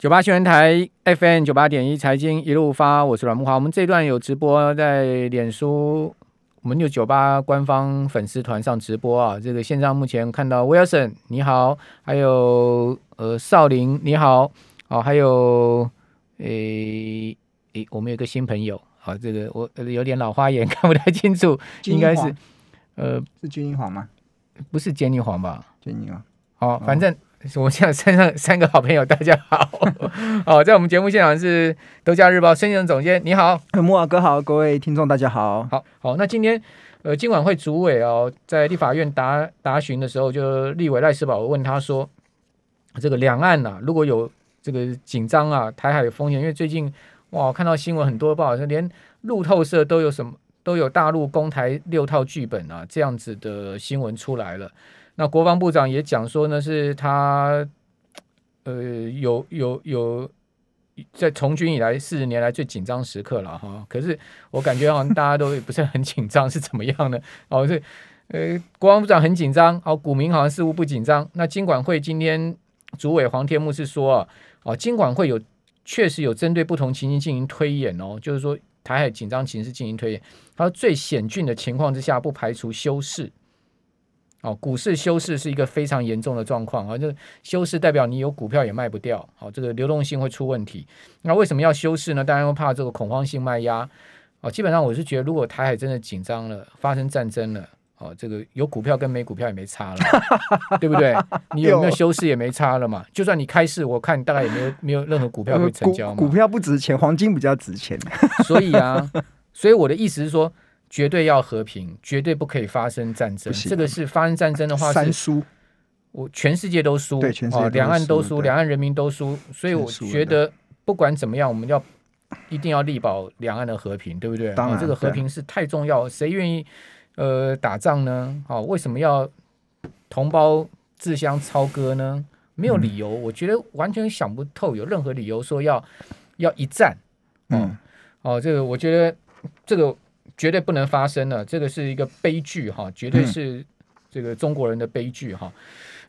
九八新闻台 FM 九八点一财经一路发，我是阮木华。我们这段有直播在脸书，我们有九八官方粉丝团上直播啊。这个线上目前看到 Wilson 你好，还有呃少林你好，哦，还有诶诶，我们有个新朋友，好，这个我有点老花眼 看不太清楚，应该是呃是金英皇吗？不是杰尼黄吧？杰尼黄，好，反正。我现在身上三个好朋友，大家好。好，在我们节目现场是《德家日报》孙庆总监，你好，木瓦哥好，各位听众大家好。好好，那今天呃，今晚会主委哦，在立法院答答询的时候，就立委赖世宝问他说，这个两岸呐、啊，如果有这个紧张啊，台海有风险，因为最近哇，我看到新闻很多报，说连路透社都有什么都有大陆攻台六套剧本啊，这样子的新闻出来了。那国防部长也讲说呢，是他，呃，有有有在从军以来四十年来最紧张时刻了哈。可是我感觉好像大家都不是很紧张，是怎么样呢？哦，是呃，国防部长很紧张，哦，股民好像似乎不紧张。那金管会今天主委黄天牧是说啊，哦，金管会有确实有针对不同情形进行推演哦，就是说台海紧张情势进行推演。他说最险峻的情况之下，不排除休市。哦，股市休市是一个非常严重的状况啊！就休市代表你有股票也卖不掉，好，这个流动性会出问题。那为什么要休市呢？当然会怕这个恐慌性卖压。哦，基本上我是觉得，如果台海真的紧张了，发生战争了，哦，这个有股票跟没股票也没差了，对不对？你有没有休市也没差了嘛？就算你开市，我看大概也没有没有任何股票会成交嘛。股股票不值钱，黄金比较值钱。所以啊，所以我的意思是说。绝对要和平，绝对不可以发生战争。这个是发生战争的话，三输，我全世界都输，对，全世界两岸都输，两岸人民都输。所以我觉得不管怎么样，我们要一定要力保两岸的和平，对不对？当然，这个和平是太重要。谁愿意呃打仗呢？好，为什么要同胞自相操戈呢？没有理由，我觉得完全想不透，有任何理由说要要一战。嗯，哦，这个我觉得这个。绝对不能发生了，这个是一个悲剧哈，绝对是这个中国人的悲剧哈。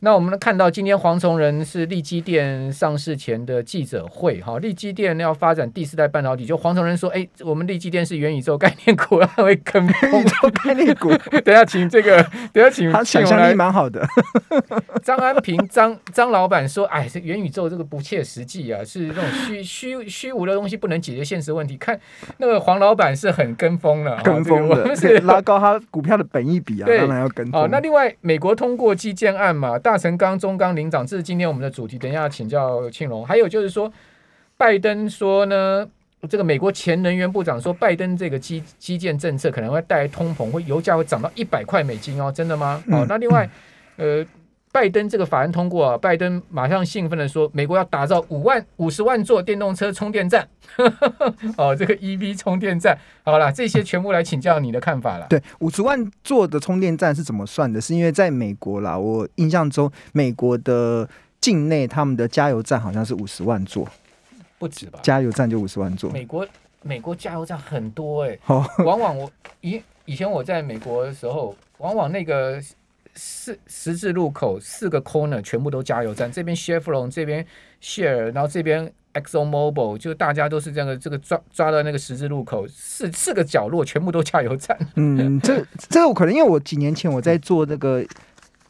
那我们看到今天黄崇仁是力积电上市前的记者会哈，力积电要发展第四代半导体，就黄崇仁说，哎，我们力积电是元宇宙概念股，会 跟元宇宙概念股。等下请这个，等下请他想象力蛮好的。张安平张张老板说，哎，这元宇宙这个不切实际啊，是那种虚虚虚无的东西，不能解决现实问题。看那个黄老板是很跟风了，跟风的，这个、是拉高他股票的本益比啊，当然要跟风。那另外美国通过基建案嘛，大成钢、中钢领涨，这是今天我们的主题。等一下请教庆隆。还有就是说，拜登说呢，这个美国前能源部长说，拜登这个基基建政策可能会带来通膨，会油价会涨到一百块美金哦，真的吗？哦，那另外，呃，拜登这个法案通过啊，拜登马上兴奋的说，美国要打造五万五十万座电动车充电站。哦，这个 EV 充电站，好了，这些全部来请教你的看法了。对，五十万座的充电站是怎么算的？是因为在美国啦，我印象中美国的境内他们的加油站好像是五十万座，不止吧？加油站就五十万座。美国美国加油站很多哎、欸，哦、往往我以以前我在美国的时候，往往那个四十字路口四个 corner 全部都加油站，这边 Chevron，这边 Share，然后这边。Exxon Mobil 就大家都是这样的，这个抓抓到那个十字路口，四四个角落全部都加油站。嗯，这这个我可能因为我几年前我在做那个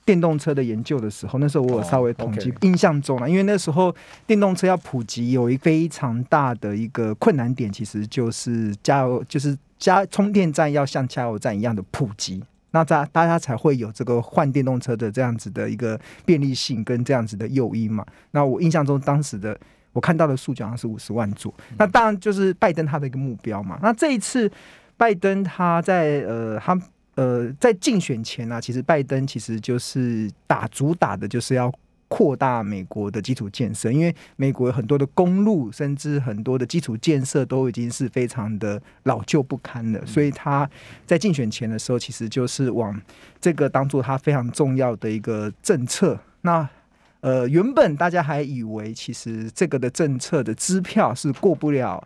电动车的研究的时候，那时候我有稍微统计，印象中啊，因为那时候电动车要普及，有一非常大的一个困难点，其实就是加油，就是加充电站要像加油站一样的普及，那大大家才会有这个换电动车的这样子的一个便利性跟这样子的诱因嘛。那我印象中当时的。我看到的数据好像是五十万座，那当然就是拜登他的一个目标嘛。那这一次拜登他在呃他呃在竞选前啊，其实拜登其实就是打主打的就是要扩大美国的基础建设，因为美国有很多的公路，甚至很多的基础建设都已经是非常的老旧不堪了，所以他在竞选前的时候，其实就是往这个当做他非常重要的一个政策。那呃，原本大家还以为其实这个的政策的支票是过不了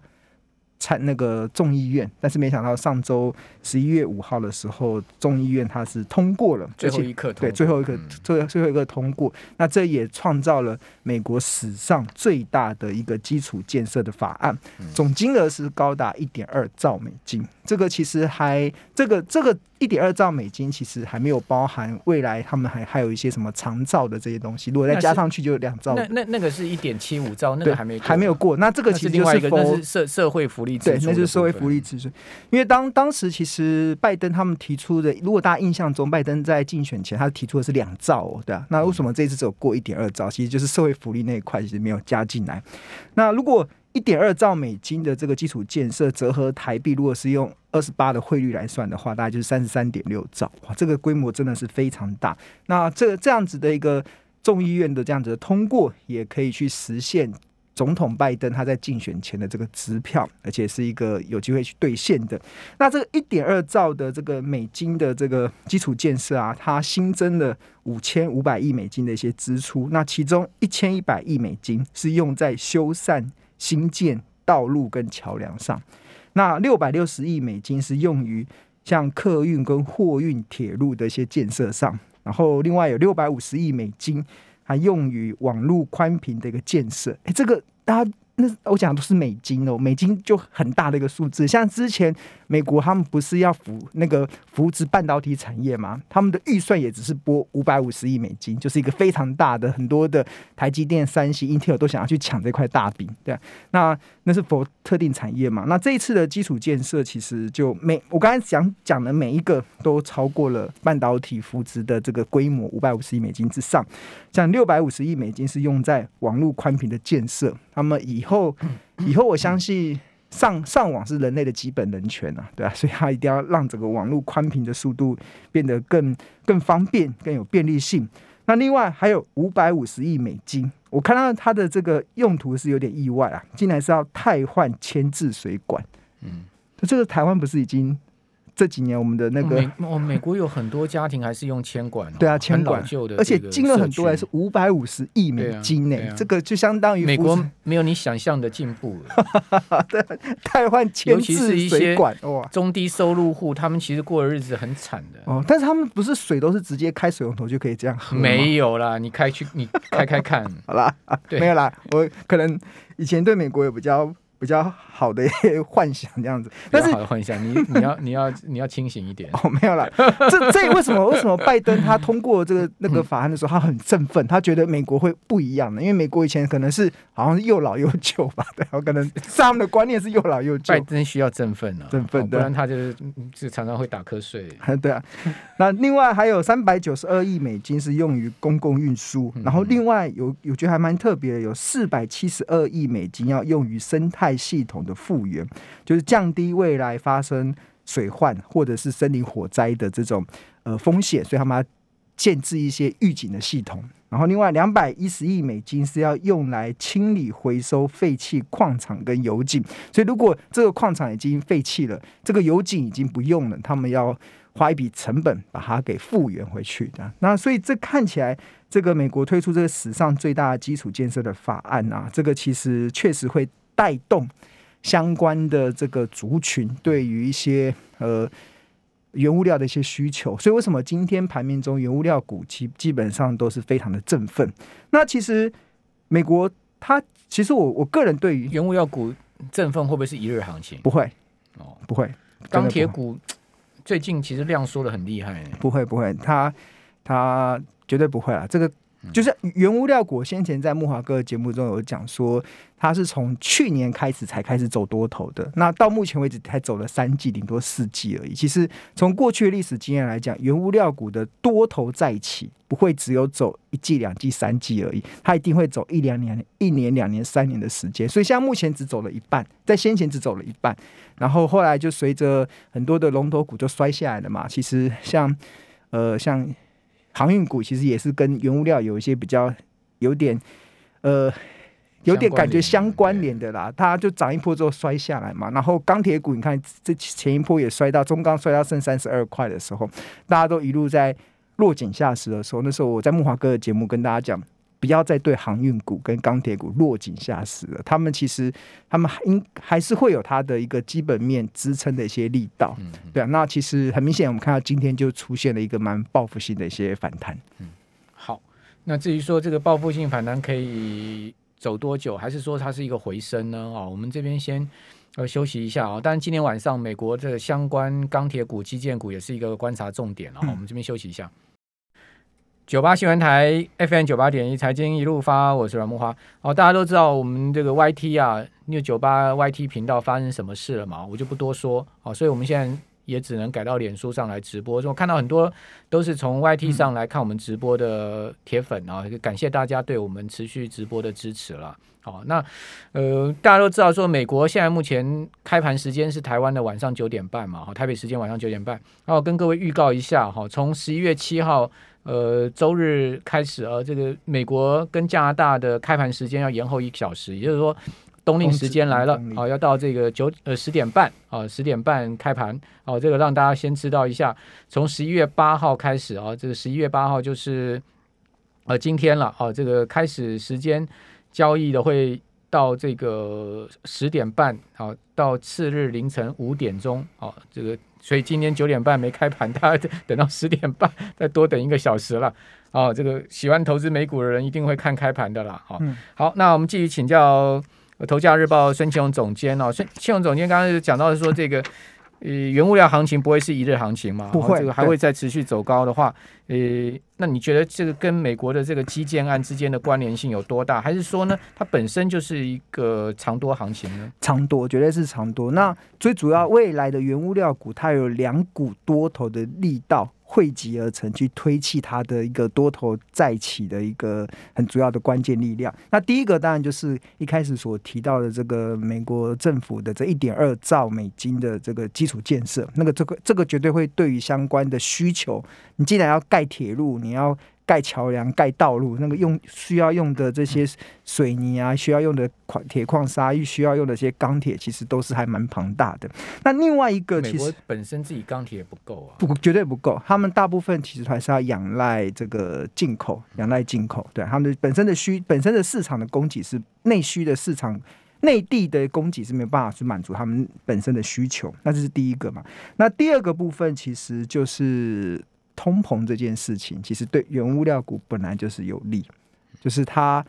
参那个众议院，但是没想到上周十一月五号的时候，众议院它是通过了，最后一刻对最后一个最、嗯、最后一个通过，那这也创造了美国史上最大的一个基础建设的法案，总金额是高达一点二兆美金。这个其实还这个这个一点二兆美金，其实还没有包含未来他们还还有一些什么长照的这些东西，如果再加上去就有两兆。那那那个是一点七五兆，那个还没还没有过。那这个其实就是，是另外一个，那是社社会福利对，那就是社会福利支出。因为当当时其实拜登他们提出的，如果大家印象中，拜登在竞选前他提出的是两兆哦，对啊。那为什么这次只有过一点二兆？其实就是社会福利那一块其实没有加进来。那如果一点二兆美金的这个基础建设折合台币，如果是用二十八的汇率来算的话，大概就是三十三点六兆。哇，这个规模真的是非常大。那这这样子的一个众议院的这样子的通过，也可以去实现总统拜登他在竞选前的这个支票，而且是一个有机会去兑现的。那这个一点二兆的这个美金的这个基础建设啊，它新增了五千五百亿美金的一些支出，那其中一千一百亿美金是用在修缮。新建道路跟桥梁上，那六百六十亿美金是用于像客运跟货运铁路的一些建设上，然后另外有六百五十亿美金还用于网路宽频的一个建设。哎，这个大家。那我讲的都是美金哦，美金就很大的一个数字。像之前美国他们不是要扶那个扶植半导体产业吗？他们的预算也只是拨五百五十亿美金，就是一个非常大的，很多的台积电、三星、英特尔都想要去抢这块大饼，对。那那是否特定产业嘛？那这一次的基础建设其实就每我刚才讲讲的每一个都超过了半导体扶植的这个规模五百五十亿美金之上，像六百五十亿美金是用在网络宽频的建设，那么以以后，以后我相信上上网是人类的基本人权啊，对啊，所以他一定要让整个网络宽频的速度变得更更方便、更有便利性。那另外还有五百五十亿美金，我看到它的这个用途是有点意外啊，竟然是要汰换铅制水管。嗯，这个台湾不是已经？这几年我们的那个，哦，美国有很多家庭还是用铅管，对啊，铅管，而且金额很多，还是五百五十亿美金呢，这个就相当于美国没有你想象的进步了。对，汰换牵制水管，哇，中低收入户他们其实过的日子很惨的。哦，但是他们不是水都是直接开水龙头就可以这样喝？没有啦，你开去你开开看，好啦，没有啦，我可能以前对美国也比较。比较好的一些幻想这样子，但是好的幻想，你你要你要 你要清醒一点哦，没有啦，这这为什么为什么拜登他通过这个那个法案的时候，他很振奋，他觉得美国会不一样呢，因为美国以前可能是好像是又老又旧吧，对，可能 他们的观念是又老又旧。拜登需要振奋啊，振奋，不然他就是就常常会打瞌睡。对啊，那另外还有三百九十二亿美金是用于公共运输，然后另外有有觉得还蛮特别的，有四百七十二亿美金要用于生态。系统的复原，就是降低未来发生水患或者是森林火灾的这种呃风险，所以他们要建置一些预警的系统。然后另外两百一十亿美金是要用来清理回收废弃矿场跟油井，所以如果这个矿场已经废弃了，这个油井已经不用了，他们要花一笔成本把它给复原回去的。那所以这看起来，这个美国推出这个史上最大的基础建设的法案啊，这个其实确实会。带动相关的这个族群对于一些呃原物料的一些需求，所以为什么今天盘面中原物料股基基本上都是非常的振奋？那其实美国它其实我我个人对于原物料股振奋会不会是一日行情？不会哦，不会。钢铁股最近其实量缩的很厉害，不会不会，它它绝对不会啊，这个。就是原物料股，先前在木华哥的节目中有讲说，它是从去年开始才开始走多头的，那到目前为止才走了三季，顶多四季而已。其实从过去的历史经验来讲，原物料股的多头再起不会只有走一季、两季、三季而已，它一定会走一两年、一年、两年、三年的时间。所以现在目前只走了一半，在先前只走了一半，然后后来就随着很多的龙头股就摔下来了嘛。其实像呃像。航运股其实也是跟原物料有一些比较有点呃有点感觉相关联的啦，它就涨一波之后摔下来嘛。然后钢铁股，你看这前一波也摔到中钢摔到剩三十二块的时候，大家都一路在落井下石的时候，那时候我在木华哥的节目跟大家讲，不要再对航运股跟钢铁股落井下石了。他们其实他们应还是会有它的一个基本面支撑的一些力道。嗯，对啊，那其实很明显，我们看到今天就出现了一个蛮报复性的一些反弹。嗯，好，那至于说这个报复性反弹可以走多久，还是说它是一个回升呢？啊，我们这边先。呃，休息一下啊！当然，今天晚上美国的相关钢铁股、基建股也是一个观察重点啊。我们这边休息一下。九八新闻台 FM 九八点一，财经一路发，我是阮木花。哦，大家都知道我们这个 YT 啊，因为九八 YT 频道发生什么事了嘛，我就不多说。哦，所以我们现在也只能改到脸书上来直播。我看到很多都是从 YT 上来看我们直播的铁粉啊，感谢大家对我们持续直播的支持了。好，那呃，大家都知道说，美国现在目前开盘时间是台湾的晚上九点半嘛，哈，台北时间晚上九点半。然后跟各位预告一下哈，从十一月七号呃周日开始啊，这个美国跟加拿大的开盘时间要延后一小时，也就是说冬令时间来了啊，要到这个九呃十点半啊，十点半开盘啊，这个让大家先知道一下，从十一月八号开始啊，这个十一月八号就是呃今天了啊，这个开始时间。交易的会到这个十点半，好，到次日凌晨五点钟，好，这个所以今天九点半没开盘，大家等到十点半，再多等一个小时了，哦，这个喜欢投资美股的人一定会看开盘的啦，好，好，那我们继续请教头家日报孙庆荣总监哦，孙庆荣总监刚刚讲到说这个。呃，原物料行情不会是一日行情嘛？不会，这个还会再持续走高的话，呃，那你觉得这个跟美国的这个基建案之间的关联性有多大？还是说呢，它本身就是一个长多行情呢？长多，绝对是长多。那最主要，未来的原物料股，它有两股多头的力道。汇集而成，去推起它的一个多头再起的一个很主要的关键力量。那第一个当然就是一开始所提到的这个美国政府的这一点二兆美金的这个基础建设，那个这个这个绝对会对于相关的需求，你既然要盖铁路，你要。盖桥梁、盖道路，那个用需要用的这些水泥啊，需要用的矿铁矿砂，又需要用的这些钢铁，其实都是还蛮庞大的。那另外一个，其实本身自己钢铁也不够啊，不，绝对不够。他们大部分其实还是要仰赖这个进口，仰赖进口。对，他们本身的需，本身的市场的供给是内需的市场，内地的供给是没有办法去满足他们本身的需求。那这是第一个嘛。那第二个部分其实就是。通膨这件事情，其实对原物料股本来就是有利，就是它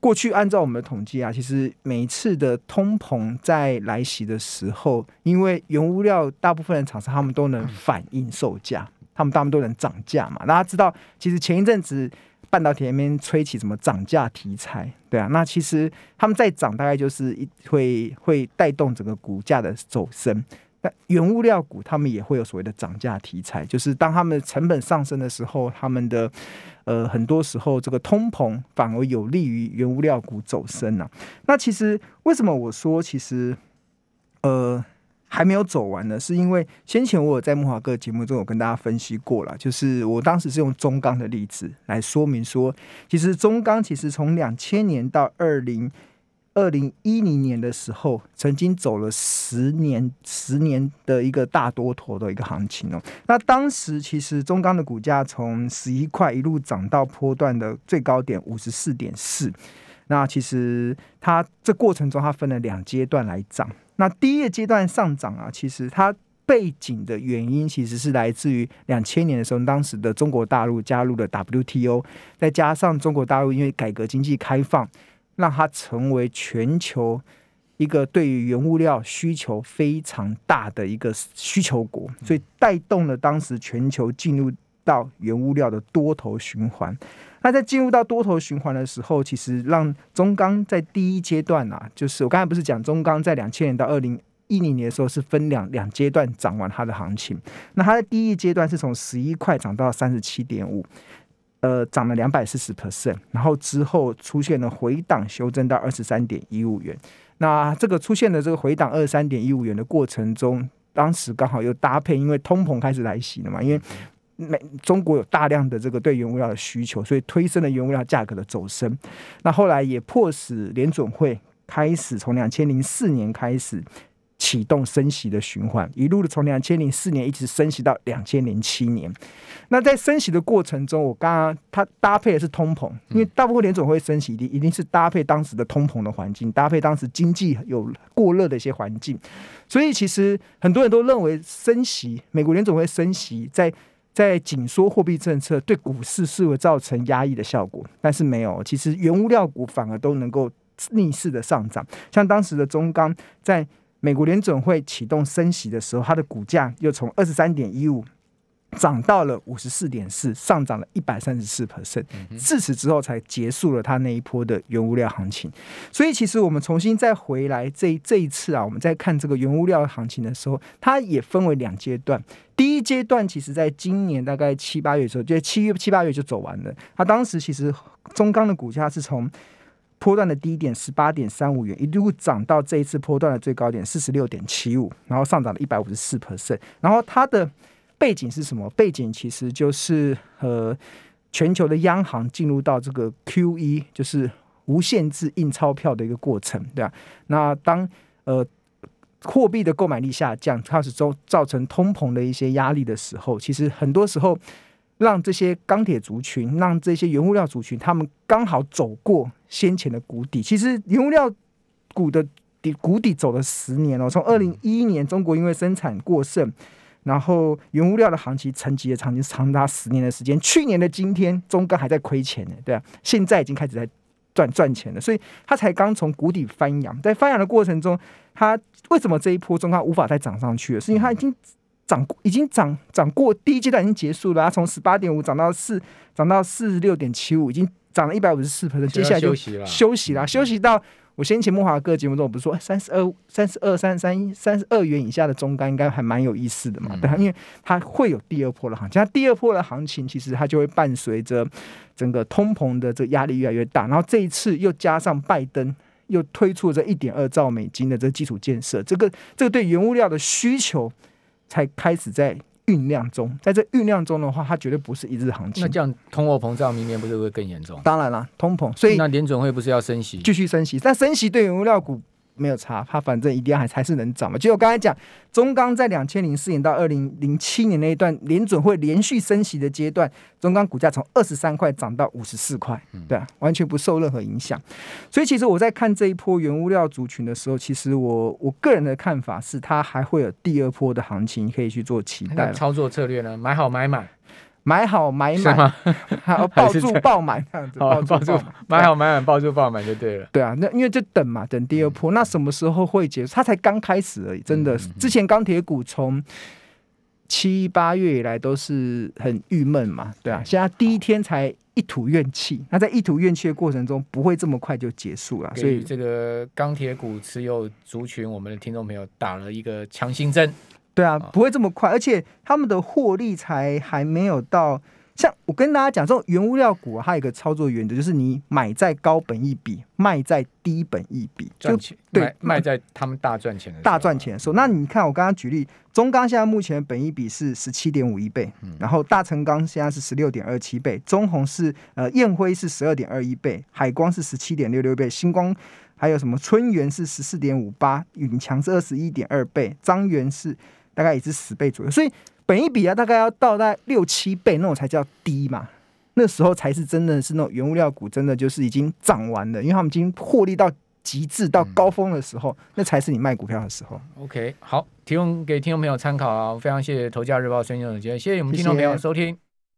过去按照我们的统计啊，其实每一次的通膨在来袭的时候，因为原物料大部分的厂商他们都能反映售价，他们大部分都能涨价嘛。大家知道，其实前一阵子半导体那边吹起什么涨价题材，对啊，那其实他们在涨，大概就是一会会带动整个股价的走升。那原物料股，他们也会有所谓的涨价题材，就是当他们成本上升的时候，他们的呃很多时候这个通膨反而有利于原物料股走升啊。那其实为什么我说其实呃还没有走完呢？是因为先前我有在慕驊哥节目中有跟大家分析过了，就是我当时是用中钢的例子来说明说，其实中钢其实从两千年到二零。二零一零年的时候，曾经走了十年、十年的一个大多头的一个行情哦。那当时其实中钢的股价从十一块一路涨到波段的最高点五十四点四。那其实它这过程中，它分了两阶段来涨。那第一个阶段上涨啊，其实它背景的原因其实是来自于两千年的时候，当时的中国大陆加入了 WTO，再加上中国大陆因为改革经济开放。让它成为全球一个对于原物料需求非常大的一个需求国，所以带动了当时全球进入到原物料的多头循环。那在进入到多头循环的时候，其实让中钢在第一阶段啊，就是我刚才不是讲中钢在两千年到二零一零年的时候是分两两阶段涨完它的行情。那它的第一阶段是从十一块涨到三十七点五。呃，涨了两百四十 percent，然后之后出现了回档修正到二十三点一五元。那这个出现的这个回档二十三点一五元的过程中，当时刚好又搭配，因为通膨开始来袭了嘛，因为美中国有大量的这个对原物料的需求，所以推升了原物料价格的走升。那后来也迫使联准会开始从两千零四年开始。启动升息的循环，一路的从两千零四年一直升息到两千零七年。那在升息的过程中，我刚刚它搭配的是通膨，因为大部分联总会升息一定一定是搭配当时的通膨的环境，搭配当时经济有过热的一些环境。所以其实很多人都认为升息，美国联总会升息在。在紧缩货币政策对股市是会造成压抑的效果，但是没有，其实原物料股反而都能够逆势的上涨。像当时的中钢，在美国联准会启动升息的时候，它的股价又从二十三点一五。涨到了五十四点四，上涨了一百三十四 percent。自此之后才结束了它那一波的原物料行情。所以其实我们重新再回来这这一次啊，我们在看这个原物料行情的时候，它也分为两阶段。第一阶段其实在今年大概七八月的时候，就七月七八月就走完了。它当时其实中钢的股价是从波段的低点十八点三五元，一路涨到这一次波段的最高点四十六点七五，然后上涨了一百五十四 percent。然后它的背景是什么？背景其实就是呃，全球的央行进入到这个 QE，就是无限制印钞票的一个过程，对吧？那当呃货币的购买力下降，开始造造成通膨的一些压力的时候，其实很多时候让这些钢铁族群，让这些原物料族群，他们刚好走过先前的谷底。其实原物料股的底谷底走了十年了，从二零一一年中国因为生产过剩。然后原物料的行情沉寂的长期长达十年的时间，去年的今天中钢还在亏钱呢，对啊，现在已经开始在赚赚钱了，所以它才刚从谷底翻扬，在翻扬的过程中，它为什么这一波中钢无法再涨上去了？是因为它已经涨已经涨涨过第一阶段已经结束了，它从十八点五涨到四涨到四十六点七五，已经涨了一百五十四%，接下来就休息了，休息了，休息到。我先前慕驊哥节目中，我不是说三十二、三十二、三十三、三十二元以下的中杆应该还蛮有意思的嘛？对，因为它会有第二波的行情，它第二波的行情其实它就会伴随着整个通膨的这个压力越来越大，然后这一次又加上拜登又推出了这一点二兆美金的这个基础建设，这个这个对原物料的需求才开始在。酝酿中，在这酝酿中的话，它绝对不是一日行情。那这样通货膨胀明年不是会更严重？当然了，通膨，所以那联准会不是要升息，继续升息，但升息对原物料股。没有差，它反正一定还还是能涨嘛。就我刚才讲，中钢在两千零四年到二零零七年那一段联准会连续升息的阶段，中钢股价从二十三块涨到五十四块，对啊，完全不受任何影响。所以其实我在看这一波原物料族群的时候，其实我我个人的看法是，它还会有第二波的行情可以去做期待。操作策略呢？买好买满。买好买满，还有抱住爆满这样子，抱住抱买好买满，抱住爆满就对了。对啊，那因为就等嘛，等第二波。那什么时候会结束？它才刚开始而已，真的。之前钢铁股从七八月以来都是很郁闷嘛，对啊。现在第一天才一吐怨气，那在一吐怨气的过程中，不会这么快就结束了。所以这个钢铁股持有族群，我们的听众朋友打了一个强心针。对啊，不会这么快，而且他们的获利才还没有到。像我跟大家讲，这种原物料股啊，它有一个操作原则，就是你买在高本一比，卖在低本一比，赚钱。对，卖在他们大赚钱的大赚钱的时候。那你看，我刚刚举例，中钢现在目前本一比是十七点五一倍，嗯、然后大成钢现在是十六点二七倍，中红是呃燕辉是十二点二一倍，海光是十七点六六倍，星光还有什么春源是十四点五八，永强是二十一点二倍，张元是。大概也是十倍左右，所以本一比啊，大概要到大概六七倍那种才叫低嘛。那时候才是真的是那种原物料股，真的就是已经涨完了，因为他们已经获利到极致到高峰的时候，嗯、那才是你卖股票的时候。OK，好，提供给听众朋友参考啊，非常谢谢《头家日报》孙总监，谢谢我们听众朋友收听。谢谢